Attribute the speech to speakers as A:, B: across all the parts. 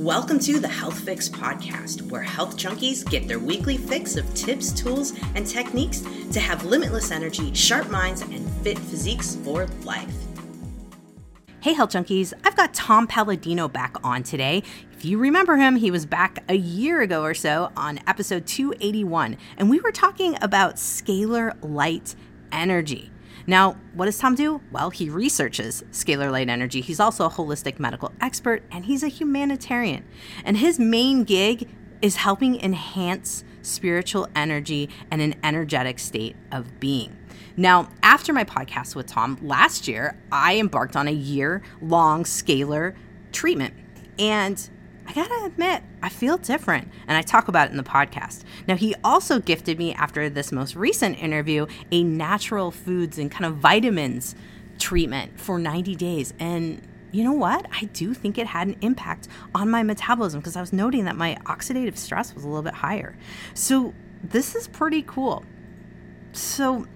A: Welcome to the Health Fix Podcast, where health junkies get their weekly fix of tips, tools, and techniques to have limitless energy, sharp minds, and fit physiques for life. Hey, health junkies, I've got Tom Paladino back on today. If you remember him, he was back a year ago or so on episode 281, and we were talking about scalar light energy. Now, what does Tom do? Well, he researches scalar light energy. He's also a holistic medical expert and he's a humanitarian. And his main gig is helping enhance spiritual energy and an energetic state of being. Now, after my podcast with Tom last year, I embarked on a year long scalar treatment. And I gotta admit, I feel different, and I talk about it in the podcast. Now, he also gifted me, after this most recent interview, a natural foods and kind of vitamins treatment for 90 days. And you know what? I do think it had an impact on my metabolism because I was noting that my oxidative stress was a little bit higher. So, this is pretty cool. So,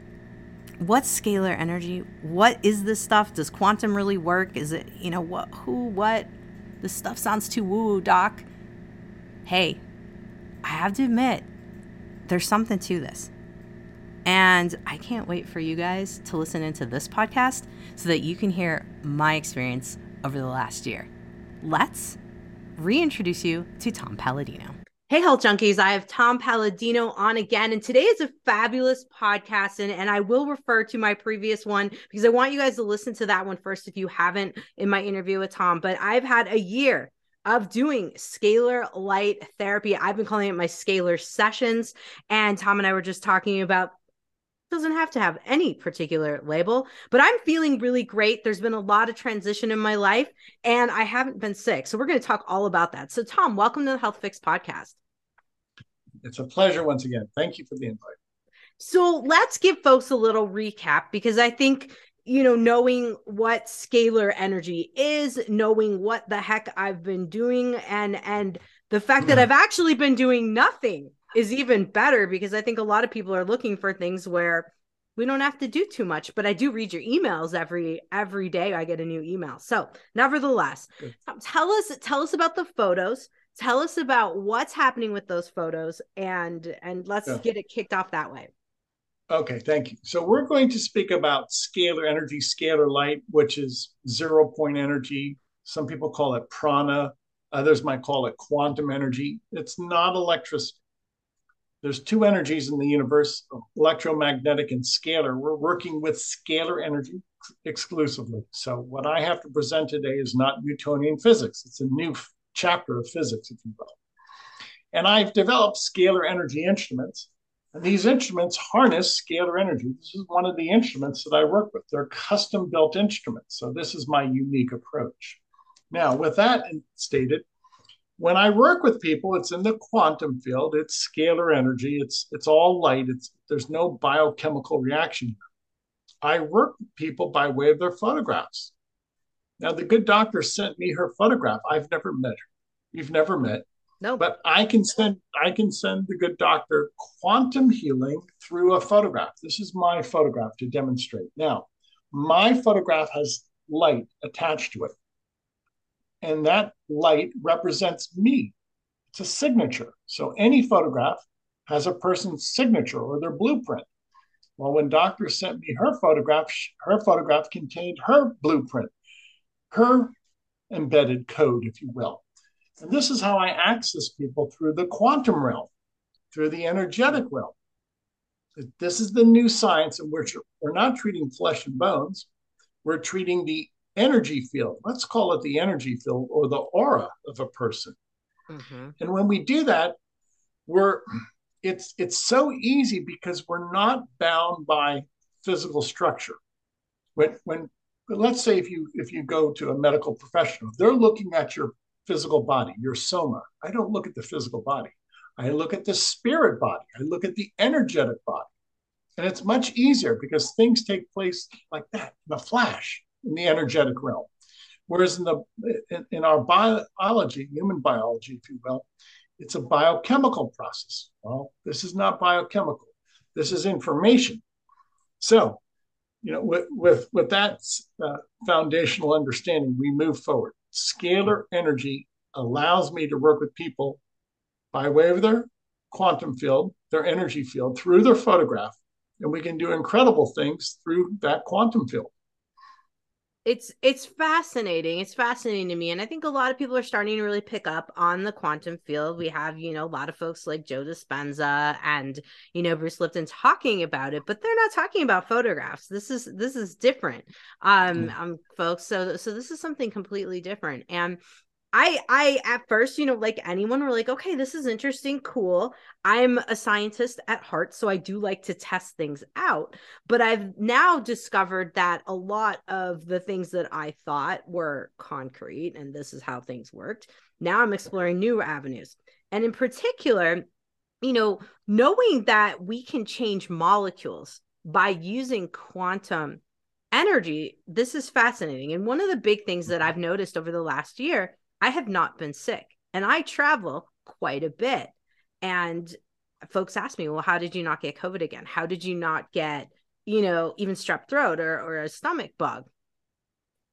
A: what's scalar energy? What is this stuff? Does quantum really work? Is it, you know, what, who, what? This stuff sounds too woo woo, doc. Hey, I have to admit, there's something to this. And I can't wait for you guys to listen into this podcast so that you can hear my experience over the last year. Let's reintroduce you to Tom Paladino. Hey, health junkies. I have Tom Paladino on again. And today is a fabulous podcast. And, and I will refer to my previous one because I want you guys to listen to that one first if you haven't in my interview with Tom. But I've had a year of doing scalar light therapy. I've been calling it my scalar sessions. And Tom and I were just talking about doesn't have to have any particular label, but I'm feeling really great. There's been a lot of transition in my life and I haven't been sick. So we're going to talk all about that. So Tom, welcome to the Health Fix podcast.
B: It's a pleasure once again. Thank you for the invite.
A: So let's give folks a little recap because I think you know knowing what scalar energy is knowing what the heck i've been doing and and the fact that mm. i've actually been doing nothing is even better because i think a lot of people are looking for things where we don't have to do too much but i do read your emails every every day i get a new email. So nevertheless Good. Um, tell us tell us about the photos. Tell us about what's happening with those photos and and let's yeah. get it kicked off that way.
B: Okay thank you. So we're going to speak about scalar energy scalar light which is zero point energy. Some people call it prana. Others might call it quantum energy. It's not electricity there's two energies in the universe electromagnetic and scalar we're working with scalar energy exclusively so what i have to present today is not newtonian physics it's a new chapter of physics, if you will. And I've developed scalar energy instruments. And these instruments harness scalar energy. This is one of the instruments that I work with. They're custom built instruments. So this is my unique approach. Now, with that stated, when I work with people, it's in the quantum field. It's scalar energy. It's it's all light. It's there's no biochemical reaction. I work with people by way of their photographs. Now, the good doctor sent me her photograph. I've never met her. You've never met.
A: No.
B: But I can send I can send the good doctor quantum healing through a photograph. This is my photograph to demonstrate. Now, my photograph has light attached to it. And that light represents me. It's a signature. So any photograph has a person's signature or their blueprint. Well, when doctor sent me her photograph, her photograph contained her blueprint her embedded code, if you will. And this is how I access people through the quantum realm, through the energetic realm. This is the new science in which we're not treating flesh and bones, we're treating the energy field. Let's call it the energy field or the aura of a person. Mm-hmm. And when we do that, we're it's it's so easy because we're not bound by physical structure. When when but let's say if you if you go to a medical professional, they're looking at your physical body, your soma. I don't look at the physical body. I look at the spirit body. I look at the energetic body. And it's much easier because things take place like that in a flash in the energetic realm. Whereas in the in, in our biology, human biology, if you will, it's a biochemical process. Well, this is not biochemical. This is information. So you know, with with, with that uh, foundational understanding, we move forward. Scalar energy allows me to work with people by way of their quantum field, their energy field, through their photograph. And we can do incredible things through that quantum field
A: it's it's fascinating. It's fascinating to me and i think a lot of people are starting to really pick up on the quantum field. We have you know a lot of folks like joe dispenza and you know bruce lipton talking about it but they're not talking about photographs. This is this is different um, mm. um folks. So so this is something completely different. And I I at first, you know, like anyone were like, okay, this is interesting, cool. I'm a scientist at heart, so I do like to test things out. But I've now discovered that a lot of the things that I thought were concrete and this is how things worked. Now I'm exploring new avenues. And in particular, you know, knowing that we can change molecules by using quantum energy, this is fascinating. And one of the big things that mm-hmm. I've noticed over the last year I have not been sick and I travel quite a bit. And folks ask me, well, how did you not get COVID again? How did you not get, you know, even strep throat or, or a stomach bug?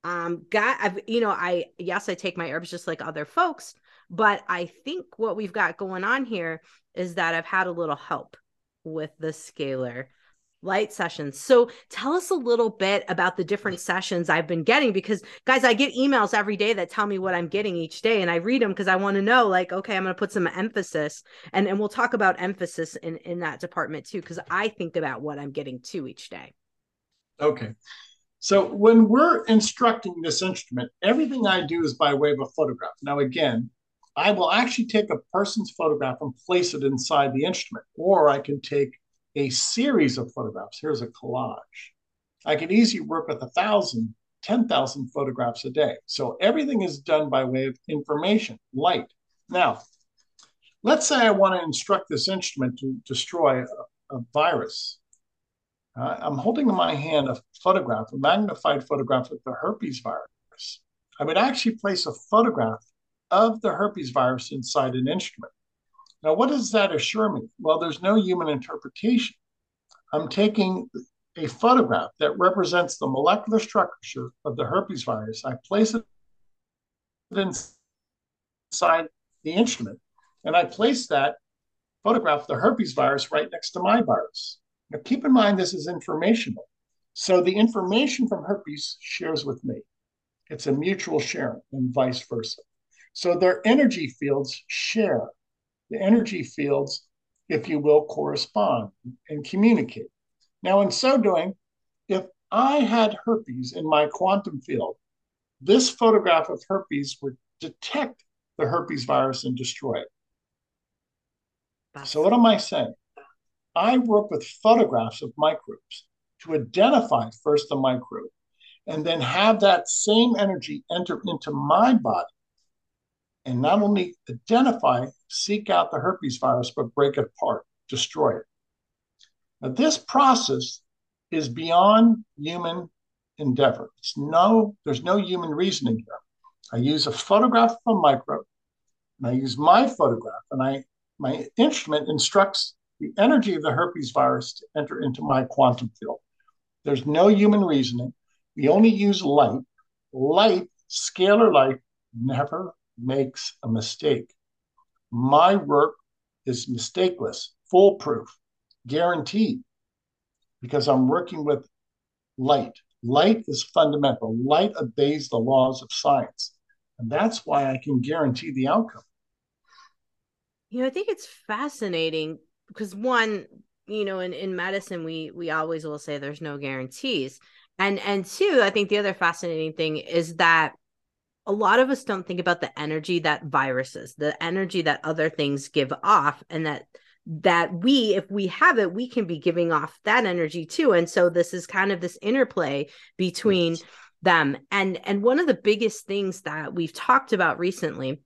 A: Um, got, I've, you know, I, yes, I take my herbs just like other folks, but I think what we've got going on here is that I've had a little help with the scalar light sessions. So tell us a little bit about the different sessions I've been getting because guys, I get emails every day that tell me what I'm getting each day and I read them because I want to know like okay, I'm going to put some emphasis and and we'll talk about emphasis in in that department too because I think about what I'm getting to each day.
B: Okay. So when we're instructing this instrument, everything I do is by way of a photograph. Now again, I will actually take a person's photograph and place it inside the instrument or I can take a series of photographs. Here's a collage. I can easily work with a thousand, 10,000 photographs a day. So everything is done by way of information, light. Now, let's say I want to instruct this instrument to destroy a, a virus. Uh, I'm holding in my hand a photograph, a magnified photograph of the herpes virus. I would actually place a photograph of the herpes virus inside an instrument. Now, what does that assure me? Well, there's no human interpretation. I'm taking a photograph that represents the molecular structure of the herpes virus. I place it inside the instrument, and I place that photograph the herpes virus right next to my virus. Now, keep in mind this is informational. So the information from herpes shares with me. It's a mutual sharing and vice versa. So their energy fields share the energy fields, if you will, correspond and communicate. Now, in so doing, if I had herpes in my quantum field, this photograph of herpes would detect the herpes virus and destroy it. So, what am I saying? I work with photographs of microbes to identify first the microbe and then have that same energy enter into my body and not only identify, seek out the herpes virus, but break it apart, destroy it. Now, this process is beyond human endeavor. It's no, there's no human reasoning here. I use a photograph of a microbe, and I use my photograph, and I my instrument instructs the energy of the herpes virus to enter into my quantum field. There's no human reasoning. We only use light. Light, scalar light, never makes a mistake. My work is mistakeless, foolproof, guaranteed, because I'm working with light. Light is fundamental. Light obeys the laws of science. And that's why I can guarantee the outcome.
A: You know, I think it's fascinating because one, you know, in, in medicine, we we always will say there's no guarantees. And and two, I think the other fascinating thing is that a lot of us don't think about the energy that viruses, the energy that other things give off, and that that we if we have it we can be giving off that energy too. And so this is kind of this interplay between them. And and one of the biggest things that we've talked about recently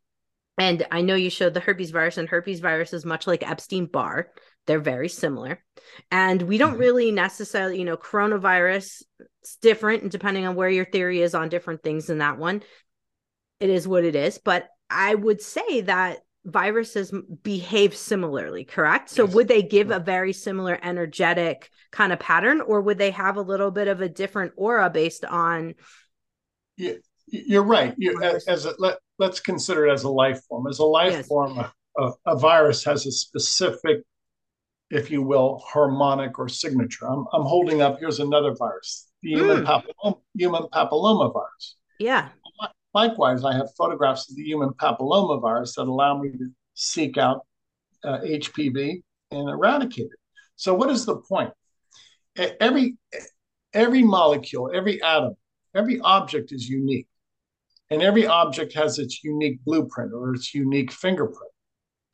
A: and i know you showed the herpes virus and herpes virus is much like epstein barr. They're very similar. And we don't mm-hmm. really necessarily you know coronavirus it's different depending on where your theory is on different things in that one it is what it is. But I would say that viruses behave similarly, correct? So yes. would they give a very similar energetic kind of pattern, or would they have a little bit of a different aura based on?
B: Yeah, you're right. You, as, as a, let, let's consider it as a life form. As a life yes. form, a, a, virus has a specific, if you will, harmonic or signature. I'm, I'm holding up, here's another virus, the mm. papilloma, human papilloma virus.
A: Yeah.
B: Likewise, I have photographs of the human papilloma virus that allow me to seek out uh, HPV and eradicate it. So, what is the point? Every every molecule, every atom, every object is unique, and every object has its unique blueprint or its unique fingerprint.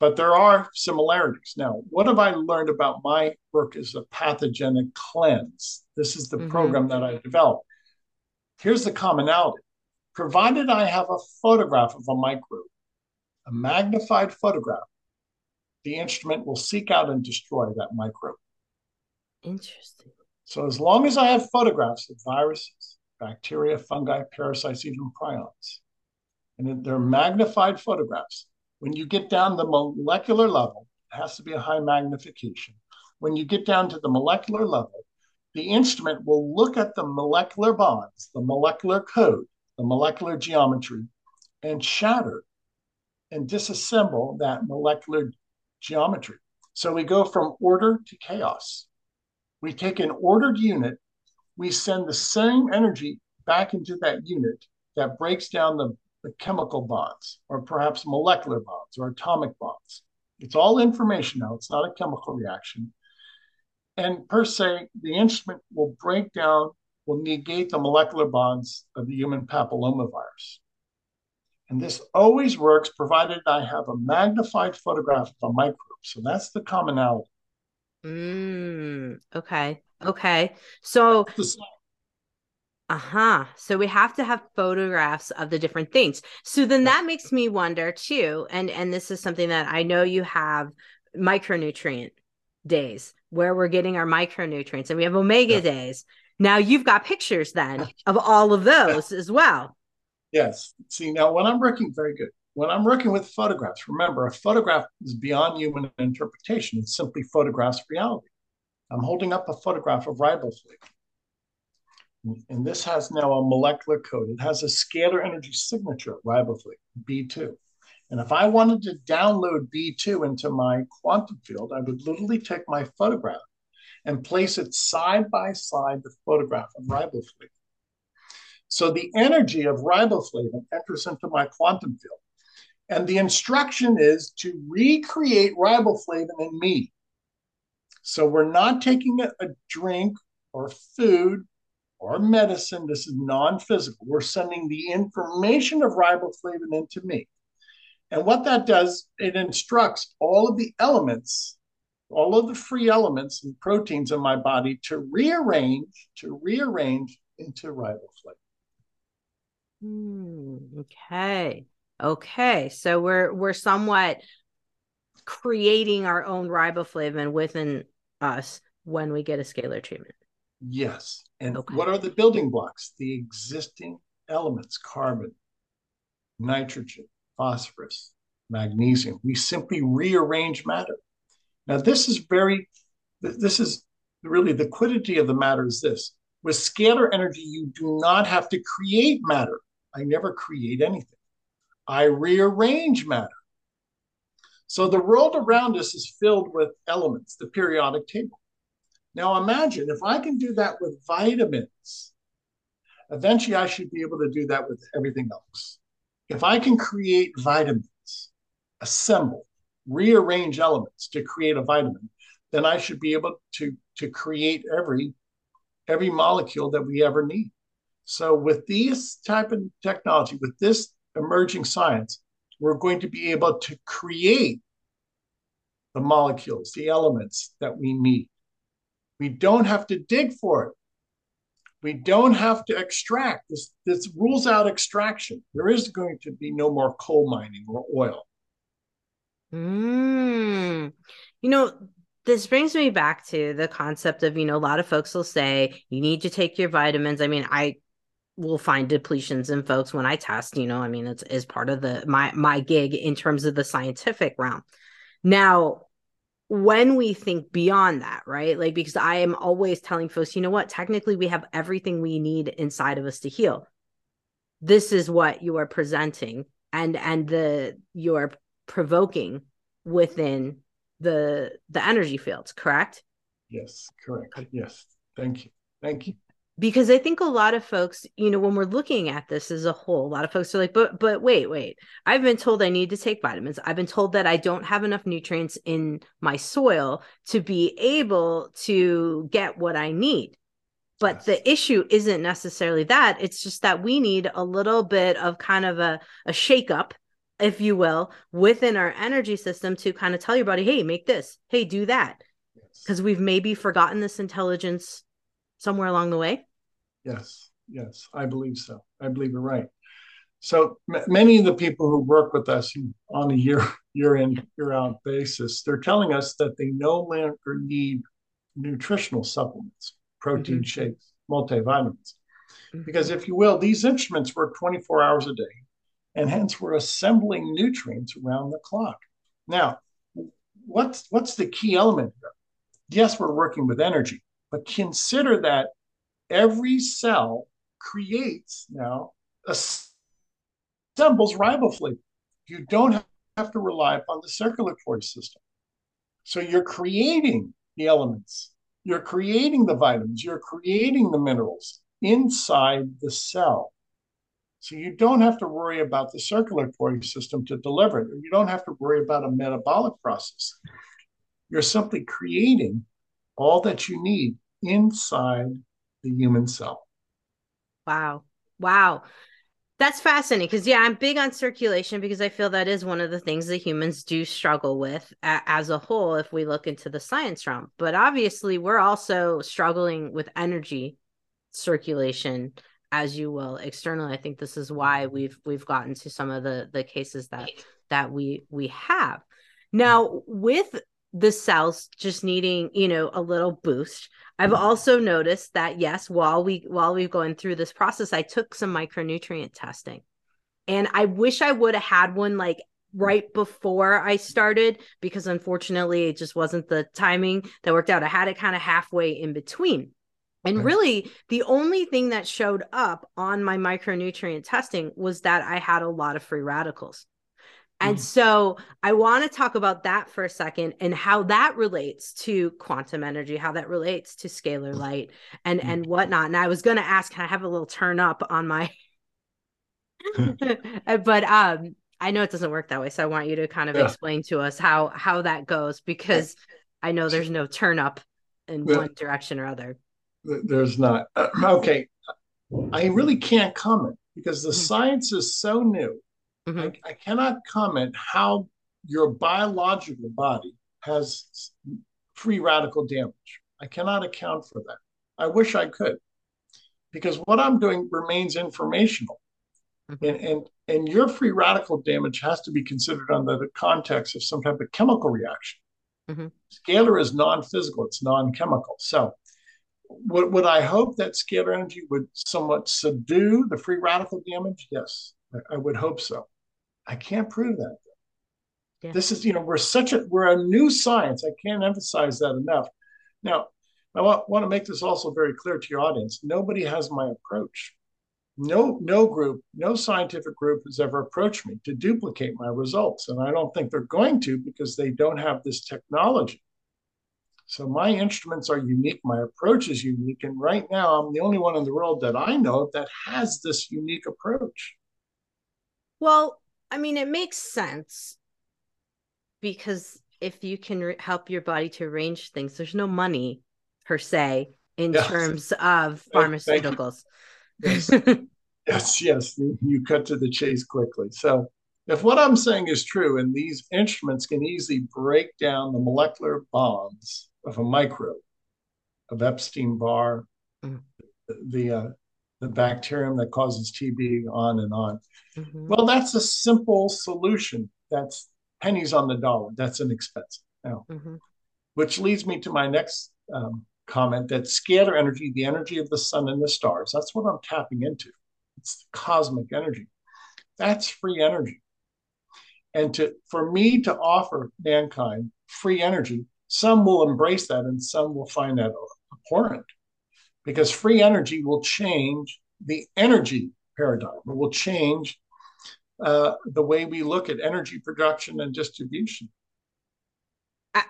B: But there are similarities. Now, what have I learned about my work as a pathogenic cleanse? This is the mm-hmm. program that I developed. Here's the commonality provided I have a photograph of a microbe, a magnified photograph, the instrument will seek out and destroy that microbe.
A: Interesting.
B: So, as long as I have photographs of viruses, bacteria, fungi, parasites, even prions, and they're magnified photographs, when you get down the molecular level, it has to be a high magnification. When you get down to the molecular level, the instrument will look at the molecular bonds, the molecular code, the molecular geometry, and shatter and disassemble that molecular geometry. So we go from order to chaos. We take an ordered unit, we send the same energy back into that unit that breaks down the, the chemical bonds, or perhaps molecular bonds or atomic bonds. It's all information now, it's not a chemical reaction. And per se, the instrument will break down will negate the molecular bonds of the human papillomavirus. And this always works provided I have a magnified photograph of a microbe. So that's the commonality.
A: Mm, okay. Okay. So uh-huh. So we have to have photographs of the different things. So then that makes me wonder too, and and this is something that I know you have micronutrient days where we're getting our micronutrients and we have omega yeah. days now you've got pictures then of all of those as well.
B: Yes. See, now when I'm working, very good. When I'm working with photographs, remember, a photograph is beyond human interpretation. It simply photographs reality. I'm holding up a photograph of riboflavin. And this has now a molecular code. It has a scalar energy signature, riboflavin, B2. And if I wanted to download B2 into my quantum field, I would literally take my photograph and place it side by side the photograph of riboflavin. So the energy of riboflavin enters into my quantum field. And the instruction is to recreate riboflavin in me. So we're not taking a, a drink or food or medicine. This is non physical. We're sending the information of riboflavin into me. And what that does, it instructs all of the elements all of the free elements and proteins in my body to rearrange, to rearrange into riboflavin.
A: Mm, okay. Okay. So we're we're somewhat creating our own riboflavin within us when we get a scalar treatment.
B: Yes. And okay. what are the building blocks? The existing elements, carbon, nitrogen, phosphorus, magnesium. We simply rearrange matter. Now, this is very, this is really the quiddity of the matter is this. With scalar energy, you do not have to create matter. I never create anything. I rearrange matter. So the world around us is filled with elements, the periodic table. Now imagine if I can do that with vitamins, eventually I should be able to do that with everything else. If I can create vitamins, assemble, rearrange elements to create a vitamin, then I should be able to, to create every, every molecule that we ever need. So with these type of technology, with this emerging science, we're going to be able to create the molecules, the elements that we need. We don't have to dig for it. We don't have to extract. This, this rules out extraction. There is going to be no more coal mining or oil.
A: Mm. You know, this brings me back to the concept of, you know, a lot of folks will say you need to take your vitamins. I mean, I will find depletions in folks when I test, you know, I mean, it's is part of the my my gig in terms of the scientific realm. Now, when we think beyond that, right? Like because I am always telling folks, you know what, technically we have everything we need inside of us to heal. This is what you are presenting and and the you're provoking within the the energy fields correct?
B: Yes correct. Yes. Thank you. Thank you.
A: Because i think a lot of folks you know when we're looking at this as a whole a lot of folks are like but but wait wait. I've been told i need to take vitamins. I've been told that i don't have enough nutrients in my soil to be able to get what i need. But yes. the issue isn't necessarily that. It's just that we need a little bit of kind of a, a shake up if you will within our energy system to kind of tell your body hey make this hey do that because yes. we've maybe forgotten this intelligence somewhere along the way
B: yes yes i believe so i believe you're right so m- many of the people who work with us on a year year in year out basis they're telling us that they no longer need nutritional supplements protein mm-hmm. shakes, multivitamins. Mm-hmm. Because if you will, these instruments work 24 hours a day, and hence we're assembling nutrients around the clock. Now, what's what's the key element here? Yes, we're working with energy, but consider that every cell creates now assembles riboflavin. You don't have to rely upon the circulatory system. So you're creating the elements you're creating the vitamins, you're creating the minerals inside the cell. So you don't have to worry about the circulatory system to deliver it. You don't have to worry about a metabolic process. You're simply creating all that you need inside the human cell.
A: Wow. Wow. That's fascinating because yeah, I'm big on circulation because I feel that is one of the things that humans do struggle with a- as a whole if we look into the science realm. But obviously, we're also struggling with energy circulation as you will externally. I think this is why mm-hmm. we've we've gotten to some of the the cases that that we we have. Now, with the cells just needing, you know, a little boost, I've mm-hmm. also noticed that yes, while we while we've gone through this process, I took some micronutrient testing. And I wish I would have had one like right before I started because unfortunately it just wasn't the timing that worked out. I had it kind of halfway in between. And really, the only thing that showed up on my micronutrient testing was that I had a lot of free radicals. And mm. so I want to talk about that for a second and how that relates to quantum energy, how that relates to scalar light and mm. and whatnot. And I was going to ask, can I have a little turn up on my but um I know it doesn't work that way. So I want you to kind of yeah. explain to us how how that goes because I know there's no turn up in one direction or other.
B: There's not. Okay. I really can't comment because the mm. science is so new Mm-hmm. I, I cannot comment how your biological body has free radical damage. I cannot account for that. I wish I could, because what I'm doing remains informational. Mm-hmm. And, and, and your free radical damage has to be considered under the context of some type of chemical reaction. Mm-hmm. Scalar is non physical, it's non chemical. So, would, would I hope that scalar energy would somewhat subdue the free radical damage? Yes, I, I would hope so. I can't prove that. Yeah. This is, you know, we're such a we're a new science. I can't emphasize that enough. Now, I want, want to make this also very clear to your audience. Nobody has my approach. No, no group, no scientific group has ever approached me to duplicate my results. And I don't think they're going to because they don't have this technology. So my instruments are unique. My approach is unique. And right now, I'm the only one in the world that I know that has this unique approach.
A: Well, I mean, it makes sense because if you can re- help your body to arrange things, there's no money per se in yes. terms of pharmaceuticals.
B: Yes. yes, yes, you cut to the chase quickly. So, if what I'm saying is true, and these instruments can easily break down the molecular bonds of a microbe, of Epstein Barr, mm. the uh, the bacterium that causes TB, on and on. Mm-hmm. Well, that's a simple solution. That's pennies on the dollar. That's inexpensive. Now, mm-hmm. which leads me to my next um, comment that scalar energy, the energy of the sun and the stars, that's what I'm tapping into. It's cosmic energy. That's free energy. And to for me to offer mankind free energy, some will embrace that and some will find that abhorrent because free energy will change the energy paradigm. It will change uh, the way we look at energy production and distribution.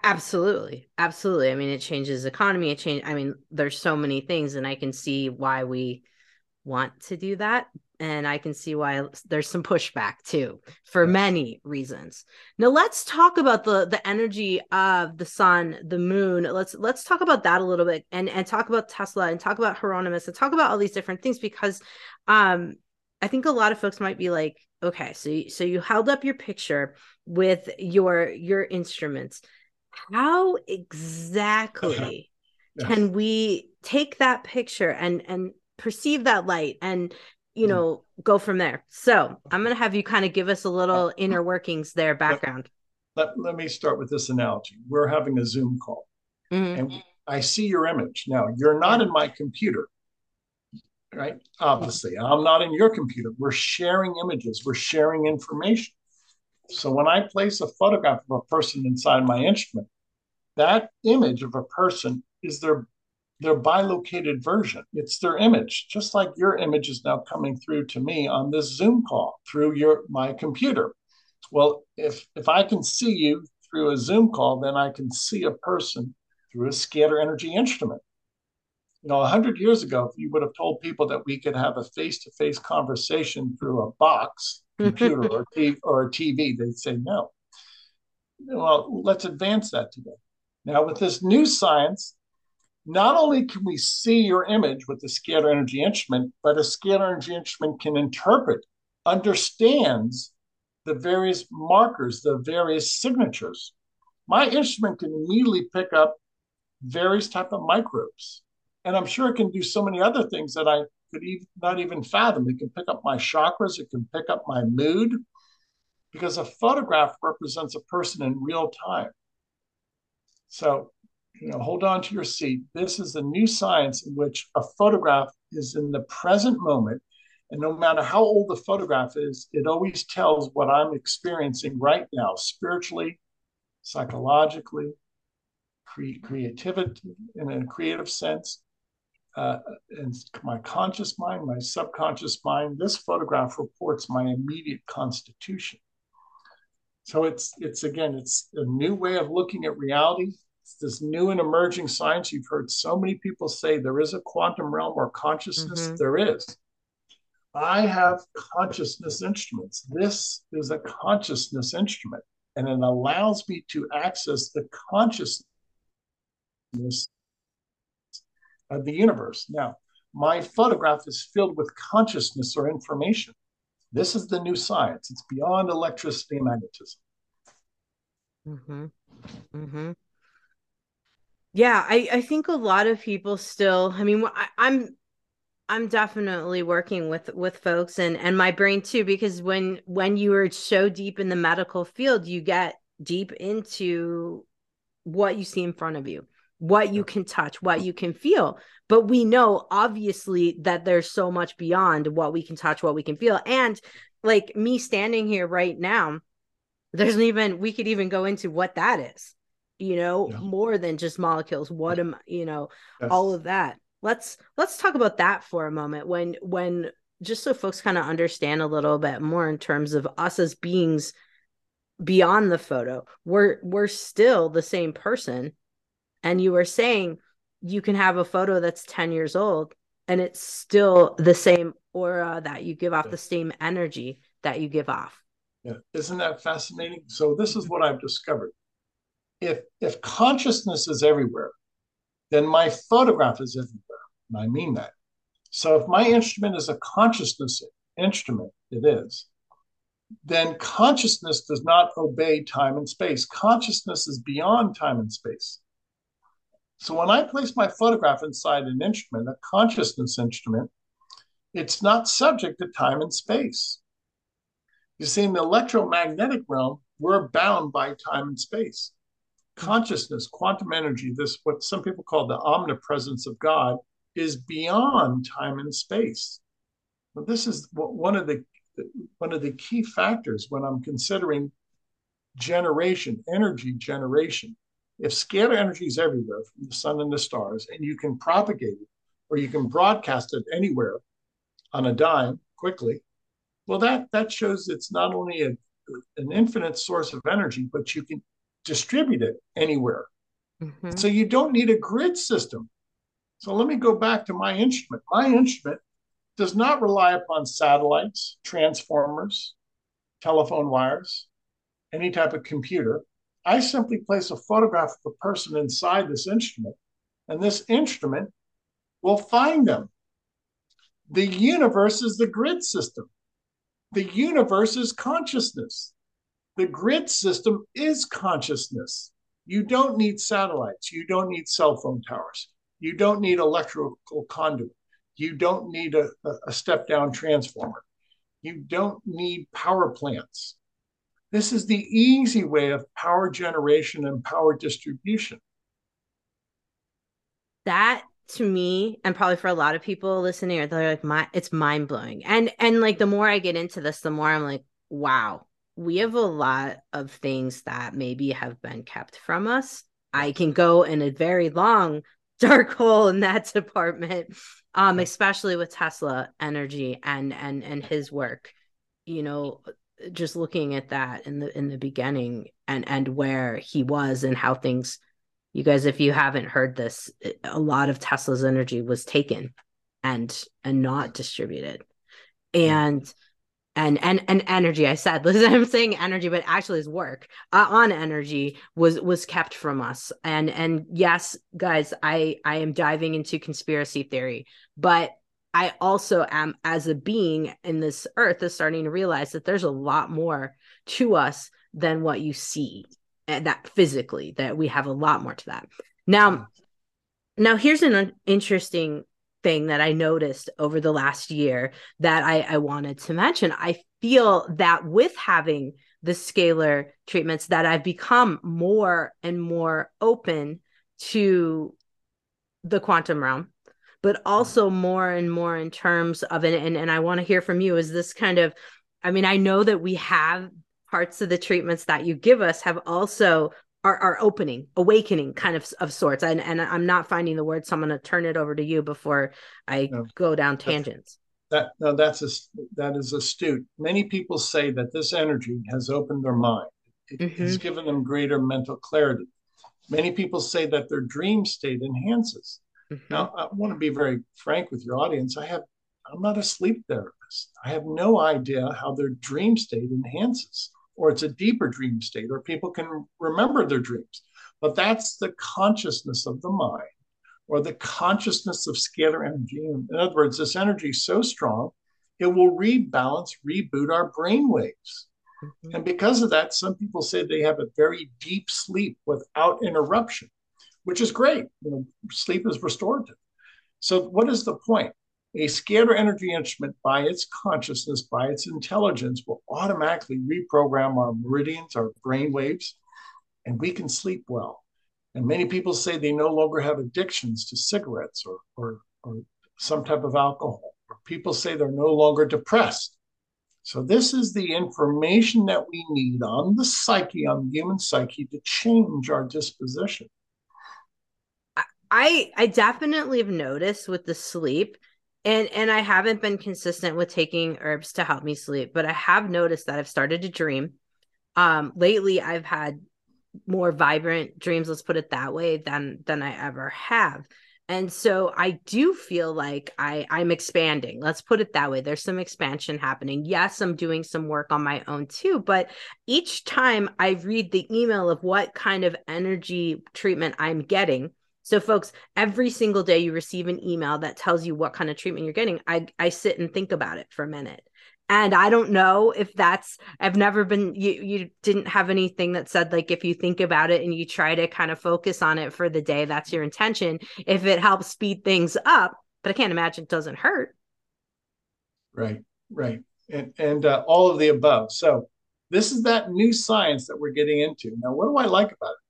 A: Absolutely. Absolutely. I mean, it changes economy. It change. I mean, there's so many things, and I can see why we want to do that. And I can see why there's some pushback too for many reasons. Now let's talk about the the energy of the sun, the moon. Let's let's talk about that a little bit and and talk about Tesla and talk about Hieronymus and talk about all these different things because um I think a lot of folks might be like, okay, so you, so you held up your picture with your your instruments. How exactly can we take that picture and and perceive that light and you mm-hmm. know go from there. So i'm going to have you kind of give us a little inner workings there background.
B: let, let me start with this analogy. We're having a zoom call mm-hmm. and i see your image. Now you're not in my computer right? Obviously i'm not in your computer. We're sharing images. We're sharing information. So when i place a photograph of a person inside my instrument that image of a person is their their bilocated version. It's their image, just like your image is now coming through to me on this Zoom call through your my computer. Well, if if I can see you through a Zoom call, then I can see a person through a scalar energy instrument. You know, 100 years ago, if you would have told people that we could have a face to face conversation through a box, computer, or, TV, or a TV, they'd say no. Well, let's advance that today. Now, with this new science, not only can we see your image with the scalar energy instrument, but a scalar energy instrument can interpret, understands the various markers, the various signatures. My instrument can immediately pick up various type of microbes. And I'm sure it can do so many other things that I could not even fathom. It can pick up my chakras, it can pick up my mood, because a photograph represents a person in real time. So you know, hold on to your seat. This is the new science in which a photograph is in the present moment. And no matter how old the photograph is, it always tells what I'm experiencing right now, spiritually, psychologically, cre- creativity in a creative sense, uh, and my conscious mind, my subconscious mind. This photograph reports my immediate constitution. So it's it's again, it's a new way of looking at reality this new and emerging science. You've heard so many people say there is a quantum realm or consciousness. Mm-hmm. There is. I have consciousness instruments. This is a consciousness instrument, and it allows me to access the consciousness of the universe. Now, my photograph is filled with consciousness or information. This is the new science. It's beyond electricity and magnetism.
A: Mm-hmm. Mm-hmm. Yeah, I I think a lot of people still. I mean, I, I'm I'm definitely working with with folks and and my brain too because when when you are so deep in the medical field, you get deep into what you see in front of you, what you can touch, what you can feel. But we know obviously that there's so much beyond what we can touch, what we can feel. And like me standing here right now, there's even we could even go into what that is you know yeah. more than just molecules. What am you know yes. all of that. Let's let's talk about that for a moment. When when just so folks kind of understand a little bit more in terms of us as beings beyond the photo we're we're still the same person. And you were saying you can have a photo that's 10 years old and it's still the same aura that you give off yeah. the same energy that you give off.
B: Yeah. Isn't that fascinating? So this is what i've discovered if if consciousness is everywhere, then my photograph is everywhere. And I mean that. So if my instrument is a consciousness instrument, it is, then consciousness does not obey time and space. Consciousness is beyond time and space. So when I place my photograph inside an instrument, a consciousness instrument, it's not subject to time and space. You see, in the electromagnetic realm, we're bound by time and space consciousness, quantum energy, this what some people call the omnipresence of God, is beyond time and space. Well, this is one of the one of the key factors when I'm considering generation, energy generation. If scalar energy is everywhere from the sun and the stars, and you can propagate it or you can broadcast it anywhere on a dime quickly, Well, that that shows it's not only a, an infinite source of energy, but you can distribute it anywhere. Mm-hmm. So you don't need a grid system. So let me go back to my instrument. My instrument does not rely upon satellites, transformers, telephone wires, any type of computer. I simply place a photograph of the person inside this instrument, and this instrument will find them. The universe is the grid system. The universe is consciousness. The grid system is consciousness. You don't need satellites. You don't need cell phone towers. You don't need electrical conduit. You don't need a, a step down transformer. You don't need power plants. This is the easy way of power generation and power distribution.
A: That to me and probably for a lot of people listening they're like my it's mind blowing and and like the more i get into this the more i'm like wow we have a lot of things that maybe have been kept from us. I can go in a very long dark hole in that department um especially with tesla energy and and and his work you know just looking at that in the in the beginning and and where he was and how things you guys if you haven't heard this a lot of tesla's energy was taken and and not distributed. And and and and energy i said listen i'm saying energy but actually his work. Uh, on energy was was kept from us. And and yes guys i i am diving into conspiracy theory but i also am as a being in this earth is starting to realize that there's a lot more to us than what you see and that physically that we have a lot more to that. Now now here's an interesting thing that i noticed over the last year that i i wanted to mention. I feel that with having the scalar treatments that i've become more and more open to the quantum realm but also mm-hmm. more and more in terms of it and, and i want to hear from you is this kind of i mean i know that we have parts of the treatments that you give us have also are, are opening awakening kind of of sorts. And and i'm not finding the word so i'm going to turn it over to you before i no, go down tangents.
B: that no that's a, that is astute. Many people say that this energy has opened their mind. It mm-hmm. has given them greater mental clarity. Many people say that their dream state enhances mm-hmm. now i want to be very frank with your audience. I have i'm not a sleep therapist. I have no idea how their dream state enhances or it's a deeper dream state, or people can remember their dreams. But that's the consciousness of the mind or the consciousness of scalar energy. In other words, this energy is so strong, it will rebalance, reboot our brain waves. Mm-hmm. And because of that, some people say they have a very deep sleep without interruption, which is great. You know, sleep is restorative. So, what is the point? A scalar energy instrument, by its consciousness, by its intelligence, will automatically reprogram our meridians, our brain waves, and we can sleep well. And many people say they no longer have addictions to cigarettes or, or, or some type of alcohol. Or people say they're no longer depressed. So, this is the information that we need on the psyche, on the human psyche, to change our disposition.
A: I I definitely have noticed with the sleep and and I haven't been consistent with taking herbs to help me sleep, but I have noticed that I've started to dream. Um, lately, I've had more vibrant dreams. Let's put it that way than than I ever have, and so I do feel like I I'm expanding. Let's put it that way. There's some expansion happening. Yes, I'm doing some work on my own too, but each time I read the email of what kind of energy treatment I'm getting so, folks, every single day you receive an email that tells you what kind of treatment you're getting. I, I sit and think about it for a minute. And I don't know if that's, I've never been, you, you didn't have anything that said, like, if you think about it and you try to kind of focus on it for the day, that's your intention. If it helps speed things up, but I can't imagine it doesn't hurt.
B: Right, right. And, and uh, all of the above. So, this is that new science that we're getting into. Now, what do I like about it?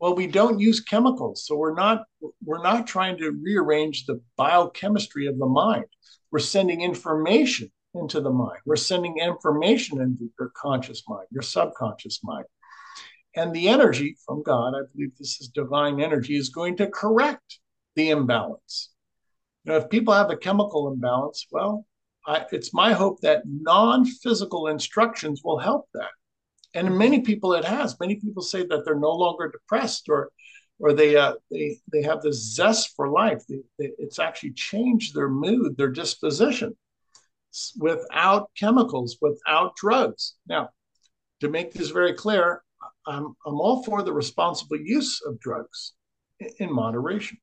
B: Well we don't use chemicals so we're not we're not trying to rearrange the biochemistry of the mind. We're sending information into the mind. We're sending information into your conscious mind your subconscious mind. And the energy from god i believe this is divine energy is going to correct the imbalance. You know if people have a chemical imbalance well I, it's my hope that non-physical instructions will help that. And many people, it has. Many people say that they're no longer depressed or or they uh, they they have this zest for life. They, they, it's actually changed their mood, their disposition, without chemicals, without drugs. Now, to make this very clear, I'm I'm all for the responsible use of drugs in, moderation.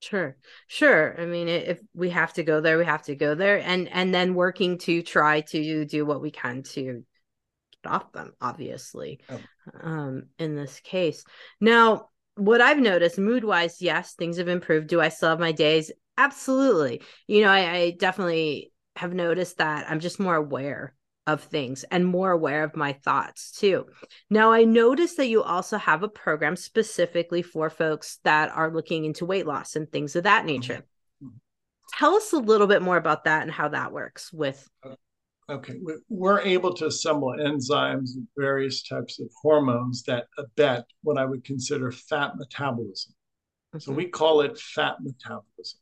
A: Sure. Sure. I mean, if we have to go there, we have to go there and and then working to try to do what we can to off them, obviously. Oh. Um in this case. Now, what I've noticed mood wise, yes, things have improved. Do I still have my days? Absolutely. You know, I, I definitely have noticed that I'm just more aware of things and more aware of my thoughts too. Now, I noticed that you also have a program specifically for folks that are looking into weight loss and things of that nature. Mm-hmm. Tell us a little bit more about that and how that works with.
B: Okay, we're able to assemble enzymes and various types of hormones that abet what I would consider fat metabolism. Mm-hmm. So we call it fat metabolism.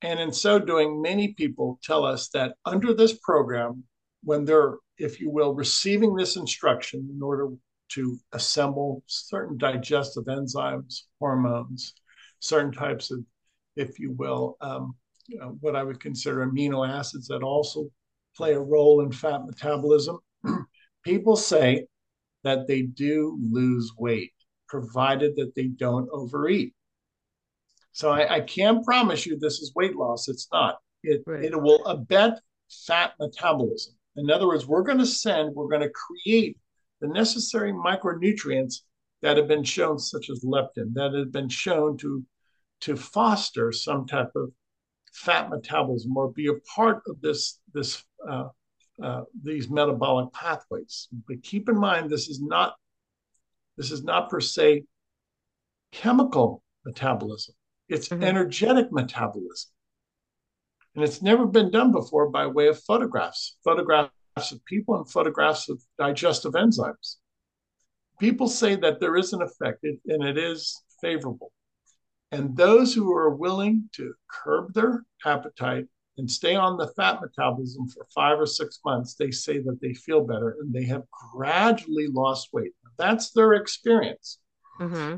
B: And in so doing, many people tell us that under this program, when they're, if you will, receiving this instruction in order to assemble certain digestive enzymes, hormones, certain types of, if you will, um, you know, what I would consider amino acids that also play a role in fat metabolism. People say that they do lose weight, provided that they don't overeat. So I, I can't promise you this is weight loss. It's not. It, right. it will abet fat metabolism. In other words, we're going to send, we're going to create the necessary micronutrients that have been shown, such as leptin, that have been shown to, to foster some type of fat metabolism or be a part of this, this uh, uh, these metabolic pathways. But keep in mind, this is not this is not per se chemical metabolism. It's mm-hmm. energetic metabolism. And it's never been done before by way of photographs, photographs of people and photographs of digestive enzymes. People say that there is an effect, and it is favorable. And those who are willing to curb their appetite and stay on the fat metabolism for five or six months, they say that they feel better and they have gradually lost weight. That's their experience. Mm-hmm.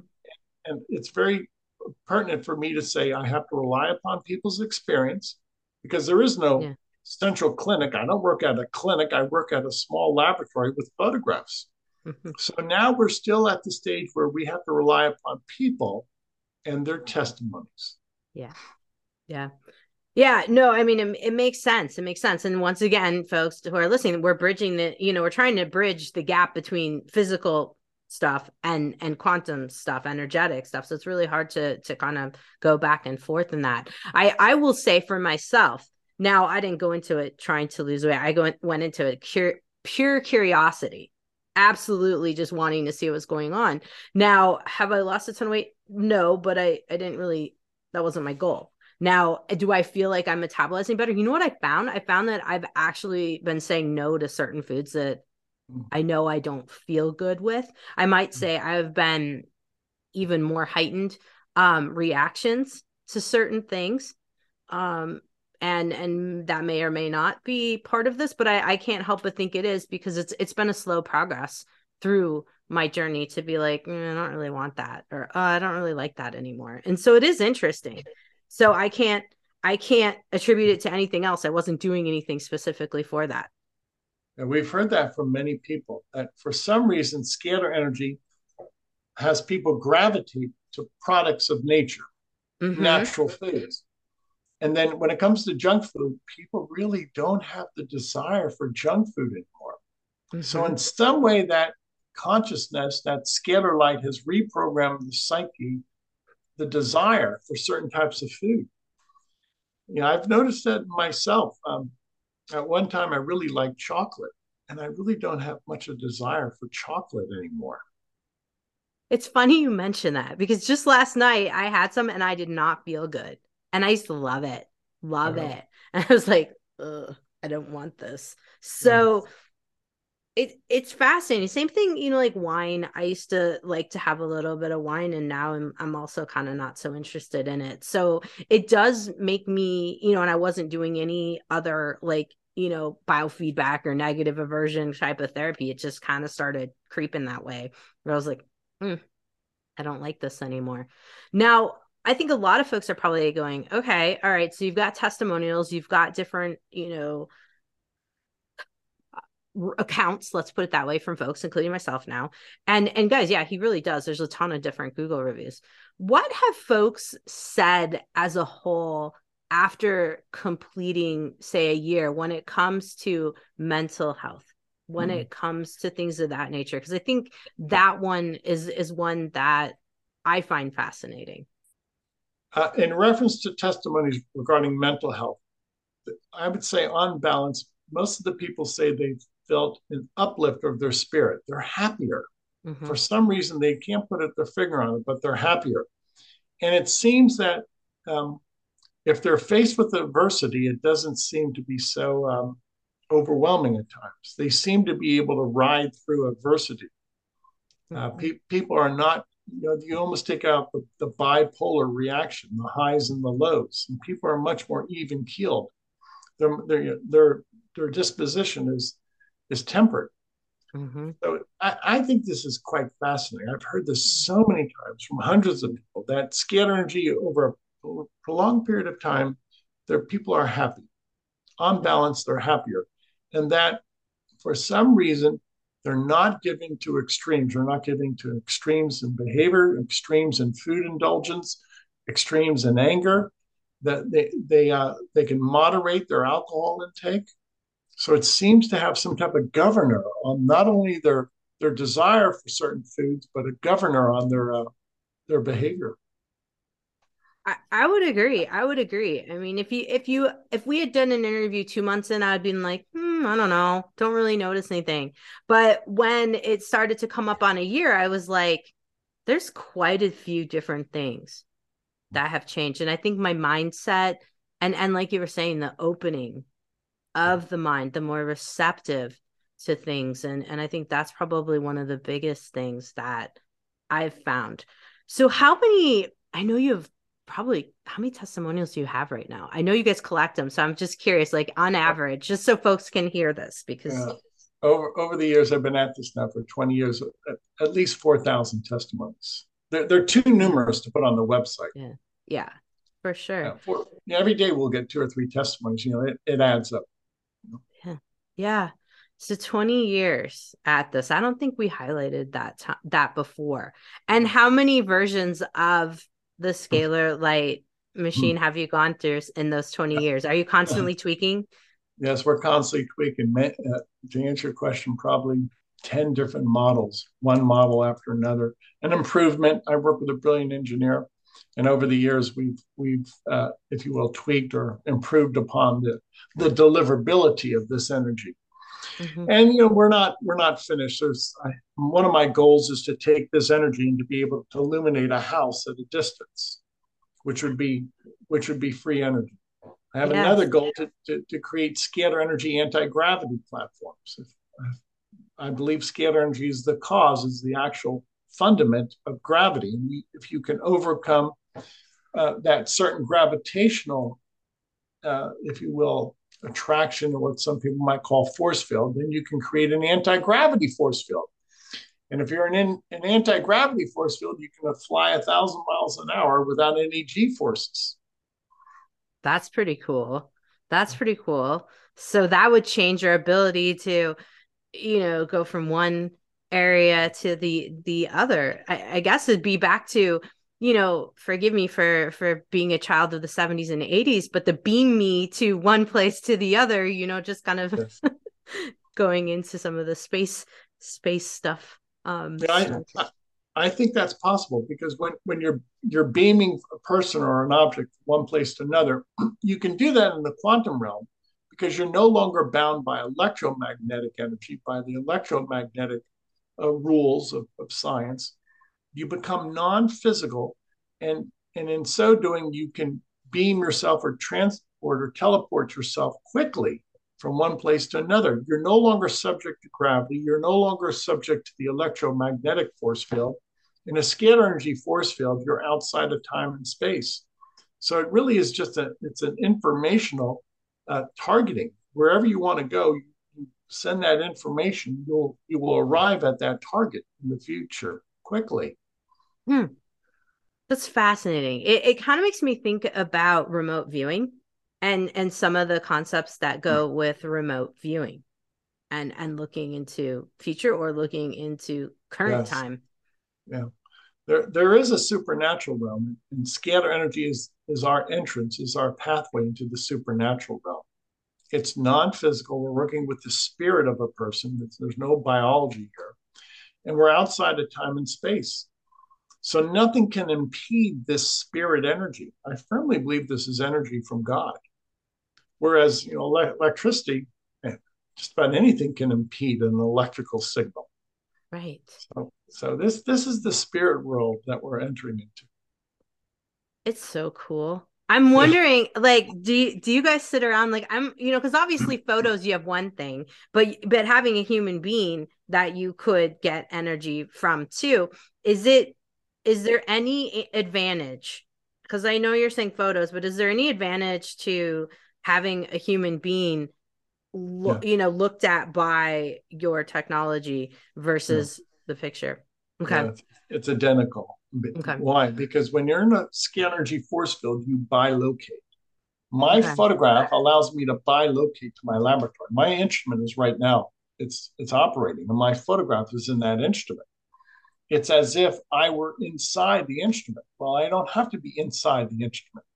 B: And it's very pertinent for me to say I have to rely upon people's experience because there is no yeah. central clinic. I don't work at a clinic, I work at a small laboratory with photographs. Mm-hmm. So now we're still at the stage where we have to rely upon people and their testimonies.
A: Yeah. Yeah. Yeah, no, I mean, it, it, makes sense. It makes sense. And once again, folks who are listening, we're bridging the, you know, we're trying to bridge the gap between physical stuff and and quantum stuff energetic stuff so it's really hard to to kind of go back and forth in that i i will say for myself now i didn't go into it trying to lose weight i go, went into it pure pure curiosity absolutely just wanting to see what's going on now have i lost a ton of weight no but i i didn't really that wasn't my goal now do i feel like i'm metabolizing better you know what i found i found that i've actually been saying no to certain foods that I know I don't feel good with. I might say I've been even more heightened um, reactions to certain things. Um, and and that may or may not be part of this, but I, I can't help but think it is because it's it's been a slow progress through my journey to be like, mm, I don't really want that, or oh, I don't really like that anymore. And so it is interesting. So I can't I can't attribute it to anything else. I wasn't doing anything specifically for that.
B: And we've heard that from many people that for some reason, scalar energy has people gravitate to products of nature, mm-hmm. natural foods. And then when it comes to junk food, people really don't have the desire for junk food anymore. Mm-hmm. So, in some way, that consciousness, that scalar light has reprogrammed the psyche, the desire for certain types of food. You know, I've noticed that myself. Um, at one time, I really liked chocolate, and I really don't have much of a desire for chocolate anymore.
A: It's funny you mention that because just last night I had some and I did not feel good. And I used to love it, love uh-huh. it. And I was like, I don't want this. So it it's fascinating. Same thing, you know, like wine. I used to like to have a little bit of wine, and now I'm I'm also kind of not so interested in it. So it does make me, you know, and I wasn't doing any other like you know biofeedback or negative aversion type of therapy. It just kind of started creeping that way. Where I was like, mm, I don't like this anymore. Now I think a lot of folks are probably going, okay, all right, so you've got testimonials, you've got different, you know accounts let's put it that way from folks including myself now. And and guys yeah he really does. There's a ton of different google reviews. What have folks said as a whole after completing say a year when it comes to mental health when mm-hmm. it comes to things of that nature? Because i think that one is is one that i find fascinating.
B: Uh, in reference to testimonies regarding mental health i would say on balance most of the people say they've felt an uplift of their spirit. They're happier. Mm-hmm. For some reason, they can't put their finger on it, but they're happier. And it seems that um, if they're faced with adversity, it doesn't seem to be so um, overwhelming at times. They seem to be able to ride through adversity. Uh, mm-hmm. pe- people are not, you know, you almost take out the, the bipolar reaction, the highs and the lows, and people are much more even keeled. Their, their, their, their disposition is is tempered. Mm-hmm. So I, I, think this is quite fascinating. I've heard this so many times from hundreds of people that scalar energy over a prolonged period of time, their people are happy. On balance, they're happier. And that for some reason, they're not giving to extremes. They're not giving to extremes in behavior, extremes in food indulgence, extremes in anger. That they they uh, they can moderate their alcohol intake so it seems to have some type of governor on not only their their desire for certain foods, but a governor on their uh, their behavior.
A: I, I would agree. I would agree. I mean, if you if you if we had done an interview two months in, I'd been like, hmm, I don't know, don't really notice anything. But when it started to come up on a year, I was like, there's quite a few different things that have changed, and I think my mindset and and like you were saying, the opening of the mind, the more receptive to things. And and I think that's probably one of the biggest things that I've found. So how many I know you have probably how many testimonials do you have right now? I know you guys collect them, so I'm just curious, like on average, just so folks can hear this because yeah.
B: over over the years I've been at this now for 20 years, at, at least 4,000 testimonies. They're, they're too numerous to put on the website.
A: Yeah, yeah, for sure. Yeah, for,
B: every day we'll get two or three testimonies. You know, it, it adds up.
A: Yeah. So 20 years at this. I don't think we highlighted that that before. And mm. how many versions of the mm. scalar light machine mm. have you gone through in those 20 uh, years? Are you constantly uh, tweaking?
B: Yes, we're constantly tweaking. Uh, to answer your question, probably 10 different models, one model after another. An improvement. I work with a brilliant engineer and over the years, we've we've uh, if you will tweaked or improved upon the the deliverability of this energy. Mm-hmm. And you know we're not we're not finished. There's I, one of my goals is to take this energy and to be able to illuminate a house at a distance, which would be which would be free energy. I have yes. another goal to, to, to create scalar energy anti gravity platforms. If, I believe scalar energy is the cause, is the actual fundament of gravity. And if you can overcome uh, that certain gravitational, uh, if you will, attraction, or what some people might call force field, then you can create an anti gravity force field. And if you're in an anti gravity force field, you can fly a thousand miles an hour without any G forces.
A: That's pretty cool. That's pretty cool. So that would change your ability to, you know, go from one area to the the other. I, I guess it'd be back to you know forgive me for for being a child of the 70s and 80s but the beam me to one place to the other you know just kind of yes. going into some of the space space stuff um
B: yeah, I, I think that's possible because when when you're you're beaming a person or an object from one place to another you can do that in the quantum realm because you're no longer bound by electromagnetic energy by the electromagnetic uh, rules of, of science. You become non-physical, and and in so doing, you can beam yourself or transport or teleport yourself quickly from one place to another. You're no longer subject to gravity. You're no longer subject to the electromagnetic force field. In a scalar energy force field, you're outside of time and space. So it really is just a it's an informational uh, targeting. Wherever you want to go, you send that information. You'll you will arrive at that target in the future quickly.
A: Hmm. That's fascinating. It, it kind of makes me think about remote viewing and and some of the concepts that go with remote viewing and and looking into future or looking into current yes. time.
B: Yeah. There, there is a supernatural realm, and scalar energy is, is our entrance, is our pathway into the supernatural realm. It's non physical. We're working with the spirit of a person. There's no biology here. And we're outside of time and space. So nothing can impede this spirit energy. I firmly believe this is energy from God. Whereas, you know, electricity, eh, just about anything can impede an electrical signal.
A: Right.
B: So, so this this is the spirit world that we're entering into.
A: It's so cool. I'm wondering, like, do you, do you guys sit around like I'm, you know, because obviously photos you have one thing, but but having a human being that you could get energy from too, is it is there any advantage? Because I know you're saying photos, but is there any advantage to having a human being, lo- yeah. you know, looked at by your technology versus yeah. the picture? Okay, yeah,
B: it's, identical. Okay. Why? Because when you're in a scalar energy force field, you bilocate. My okay. photograph allows me to bilocate to my laboratory. My instrument is right now it's it's operating, and my photograph is in that instrument it's as if I were inside the instrument. Well, I don't have to be inside the instrument.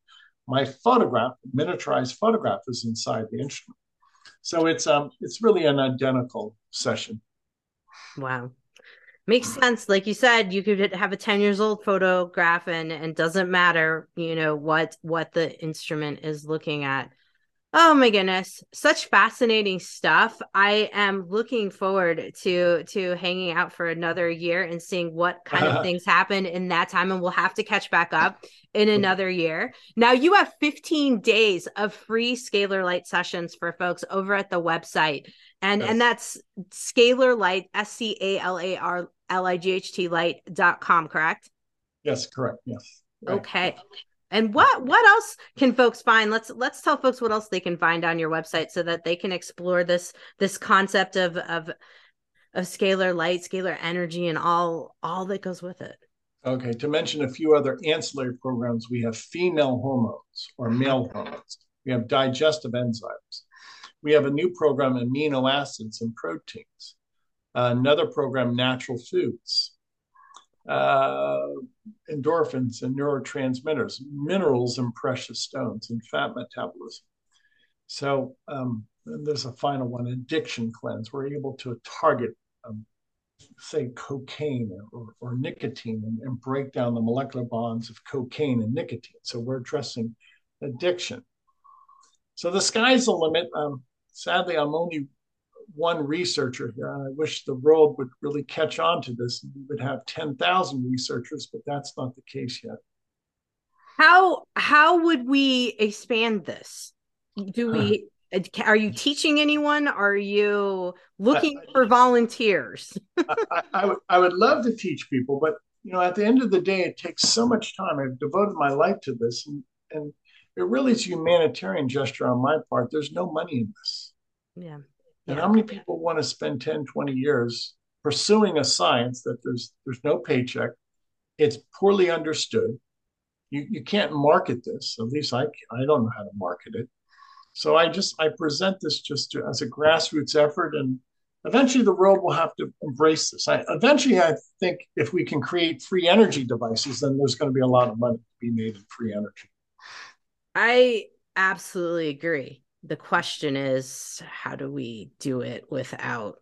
B: My photograph, miniaturized photograph, is inside the instrument. So it's um it's really an identical session.
A: Wow. Makes sense. Like you said, you could have a 10 years old photograph and and doesn't matter, you know, what what the instrument is looking at. Oh my goodness, such fascinating stuff. I am looking forward to to hanging out for another year and seeing what kind of things happen in that time and we'll have to catch back up in mm-hmm. another year. Now you have 15 days of free scalar light sessions for folks over at the website. And yes. and that's scalar light s c a l a r l i g h t light.com, correct?
B: Yes, correct. Yes.
A: Right. Okay. And what what else can folks find? Let's let's tell folks what else they can find on your website so that they can explore this this concept of of of scalar light, scalar energy, and all all that goes with it.
B: Okay, to mention a few other ancillary programs, we have female hormones or male hormones. We have digestive enzymes. We have a new program, amino acids and proteins. Uh, another program, natural foods uh, endorphins and neurotransmitters, minerals and precious stones, and fat metabolism. So um, there's a final one, addiction cleanse. We're able to target, um, say, cocaine or, or nicotine and, and, break down the molecular bonds of cocaine and nicotine. So we're addressing addiction. So the sky's the limit. Um, sadly, I'm only one researcher here. And I wish the world would really catch on to this. We would have 10,000 researchers, but that's not the case yet.
A: How how would we expand this? Do we uh-huh. uh, are you teaching anyone? Are you looking I, for volunteers?
B: I, I, would, I would love to teach people, but you know, at the end of the day, it takes so much time. I've devoted my life to this, and, and it really is a humanitarian gesture on my part. There's no money in this.
A: Yeah.
B: And how many people want to spend 10, 20 years pursuing a science that there's there's no paycheck, it's poorly understood. You, you can't market this. At least I I don't know how to market it. So I just I present this just to, as a grassroots effort, and eventually the world will have to embrace this. I, eventually, I think if we can create free energy devices, then there's going to be a lot of money to be made in free energy.
A: I absolutely agree the question is how do we do it without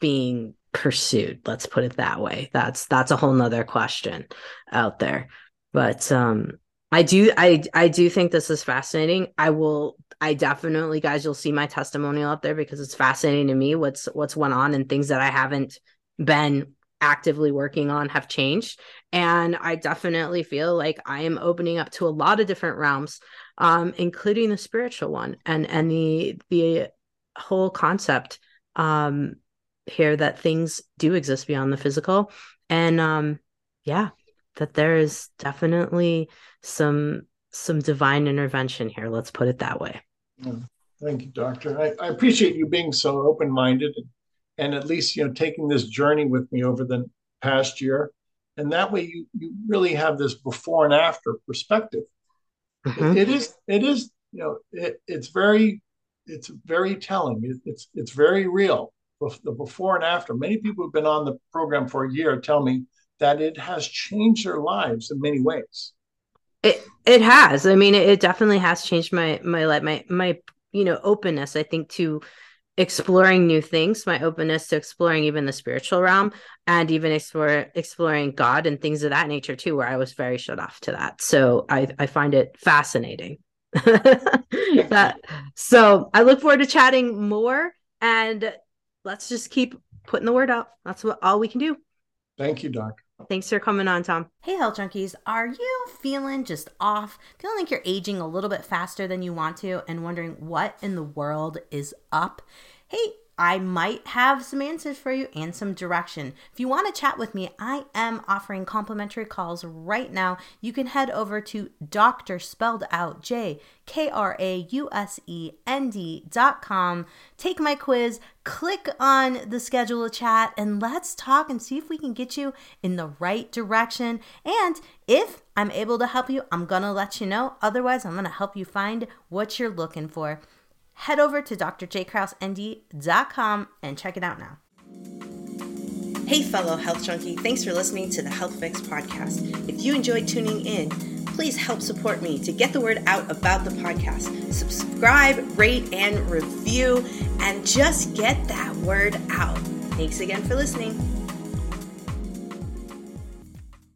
A: being pursued? Let's put it that way. That's that's a whole nother question out there. But um i do i i do think this is fascinating. I will i definitely guys you'll see my testimonial up there because it's fascinating to me what's what's went on and things that i haven't been actively working on have changed. And i definitely feel like i am opening up to a lot of different realms um, including the spiritual one and and the the whole concept um, here that things do exist beyond the physical. And um, yeah that there is definitely some some divine intervention here. Let's put it that way.
B: Yeah. thank you doctor. I, I, appreciate you being so open-minded and, and at least you know taking this journey with me over the past year. And that way you you really have this before and after perspective mm-hmm. it, it is it is you know it, it's very it's very telling it, it's it's very real the before and after many people who've been on the program for a year tell me that it has changed their lives in many ways.
A: It it has. I mean, it, it definitely has changed my my life, my my you know openness. I think to exploring new things, my openness to exploring even the spiritual realm, and even explore exploring God and things of that nature too, where I was very shut off to that. So I I find it fascinating. that so I look forward to chatting more and let's just keep putting the word out. That's what all we can do.
B: Thank you, Doc.
A: Thanks for coming on, Tom.
C: Hey, Health Junkies. Are you feeling just off? Feeling like you're aging a little bit faster than you want to and wondering what in the world is up? Hey, I might have some answers for you and some direction. If you want to chat with me, I am offering complimentary calls right now. You can head over to Doctor spelled out J K R A U S E N D dot com. Take my quiz, click on the schedule a chat, and let's talk and see if we can get you in the right direction. And if I'm able to help you, I'm gonna let you know. Otherwise, I'm gonna help you find what you're looking for head over to drjkrausend.com and check it out now.
A: Hey, fellow health junkie, thanks for listening to the Health Fix podcast. If you enjoyed tuning in, please help support me to get the word out about the podcast. Subscribe, rate, and review, and just get that word out. Thanks again for listening.